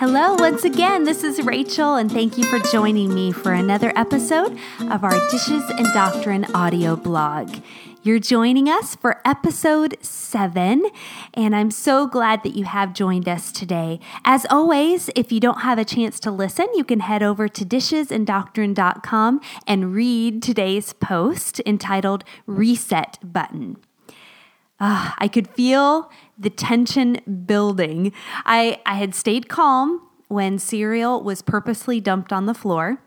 Hello, once again. This is Rachel, and thank you for joining me for another episode of our Dishes and Doctrine audio blog. You're joining us for episode seven, and I'm so glad that you have joined us today. As always, if you don't have a chance to listen, you can head over to dishesanddoctrine.com and read today's post entitled Reset Button. Uh, I could feel the tension building. I, I had stayed calm when cereal was purposely dumped on the floor.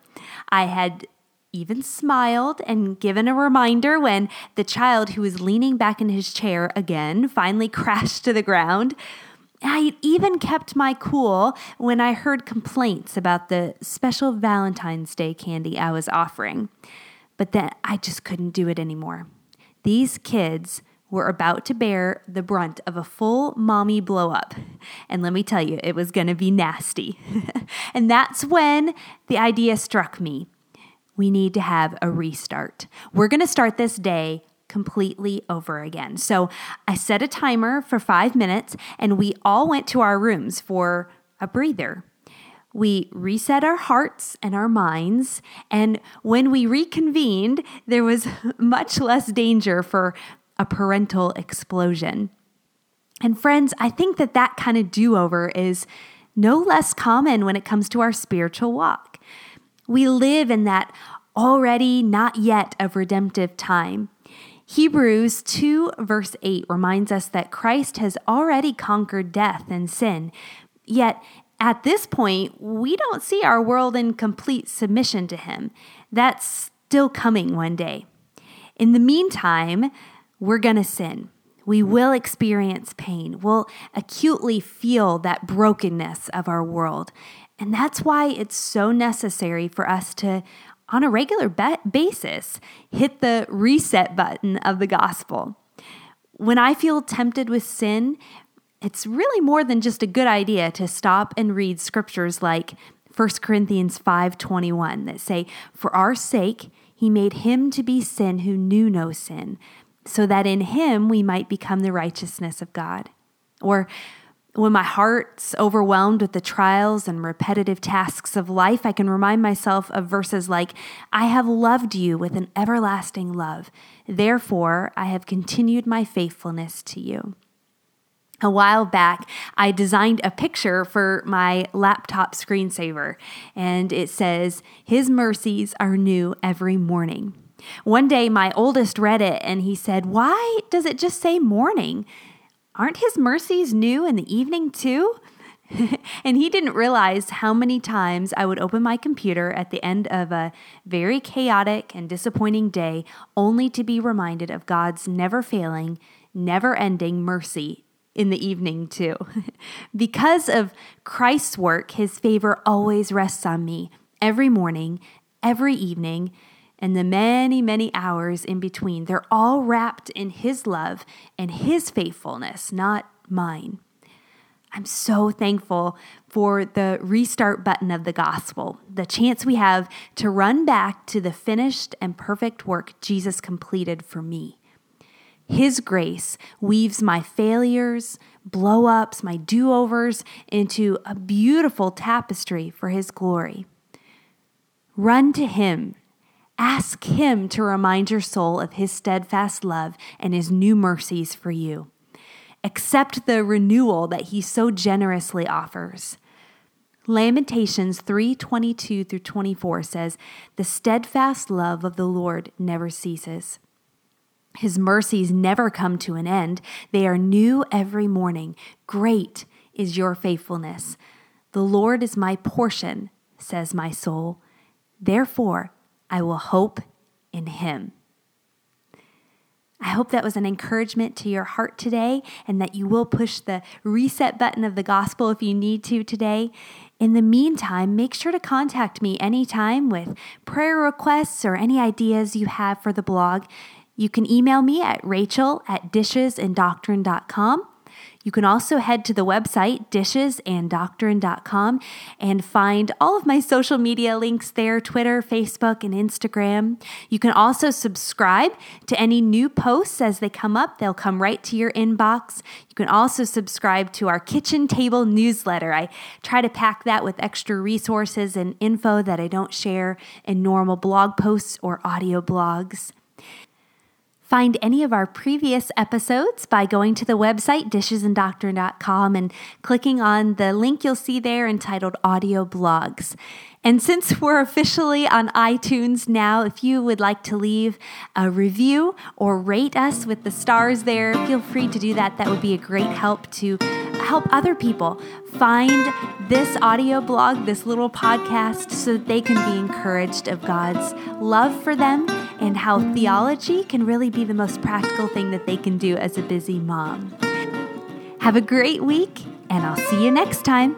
I had even smiled and given a reminder when the child who was leaning back in his chair again finally crashed to the ground. I even kept my cool when I heard complaints about the special Valentine's Day candy I was offering. But then I just couldn't do it anymore. These kids were about to bear the brunt of a full mommy blow up. And let me tell you, it was going to be nasty. and that's when the idea struck me we need to have a restart. We're going to start this day completely over again. So I set a timer for five minutes and we all went to our rooms for a breather. We reset our hearts and our minds. And when we reconvened, there was much less danger for a parental explosion. And friends, I think that that kind of do over is no less common when it comes to our spiritual walk. We live in that already not yet of redemptive time. Hebrews 2, verse 8 reminds us that Christ has already conquered death and sin. Yet, at this point, we don't see our world in complete submission to Him. That's still coming one day. In the meantime, we're going to sin. We mm-hmm. will experience pain. We'll acutely feel that brokenness of our world. And that's why it's so necessary for us to, on a regular basis, hit the reset button of the gospel. When I feel tempted with sin, it's really more than just a good idea to stop and read scriptures like 1 Corinthians 5:21 that say, "For our sake he made him to be sin who knew no sin, so that in him we might become the righteousness of God. Or when my heart's overwhelmed with the trials and repetitive tasks of life, I can remind myself of verses like, I have loved you with an everlasting love. Therefore, I have continued my faithfulness to you. A while back, I designed a picture for my laptop screensaver, and it says, His mercies are new every morning. One day, my oldest read it and he said, Why does it just say morning? Aren't his mercies new in the evening too? and he didn't realize how many times I would open my computer at the end of a very chaotic and disappointing day only to be reminded of God's never failing, never ending mercy in the evening, too. because of Christ's work, his favor always rests on me every morning, every evening and the many, many hours in between. They're all wrapped in His love and His faithfulness, not mine. I'm so thankful for the restart button of the gospel, the chance we have to run back to the finished and perfect work Jesus completed for me. His grace weaves my failures, blow ups, my do overs into a beautiful tapestry for His glory. Run to Him Ask Him to remind your soul of His steadfast love and His new mercies for you. Accept the renewal that He so generously offers. Lamentations 3:22 through 24 says, "The steadfast love of the Lord never ceases. His mercies never come to an end. They are new every morning. Great is your faithfulness. The Lord is my portion," says my soul. Therefore, I will hope in Him. I hope that was an encouragement to your heart today and that you will push the reset button of the gospel if you need to today. In the meantime, make sure to contact me anytime with prayer requests or any ideas you have for the blog. You can email me at rachel at dishesanddoctrine.com. You can also head to the website dishesanddoctrine.com and find all of my social media links there Twitter, Facebook, and Instagram. You can also subscribe to any new posts as they come up, they'll come right to your inbox. You can also subscribe to our kitchen table newsletter. I try to pack that with extra resources and info that I don't share in normal blog posts or audio blogs. Find any of our previous episodes by going to the website dishesanddoctrine.com and clicking on the link you'll see there entitled Audio Blogs. And since we're officially on iTunes now, if you would like to leave a review or rate us with the stars there, feel free to do that. That would be a great help to help other people find this audio blog, this little podcast, so that they can be encouraged of God's love for them and how theology can really be the most practical thing that they can do as a busy mom. Have a great week, and I'll see you next time.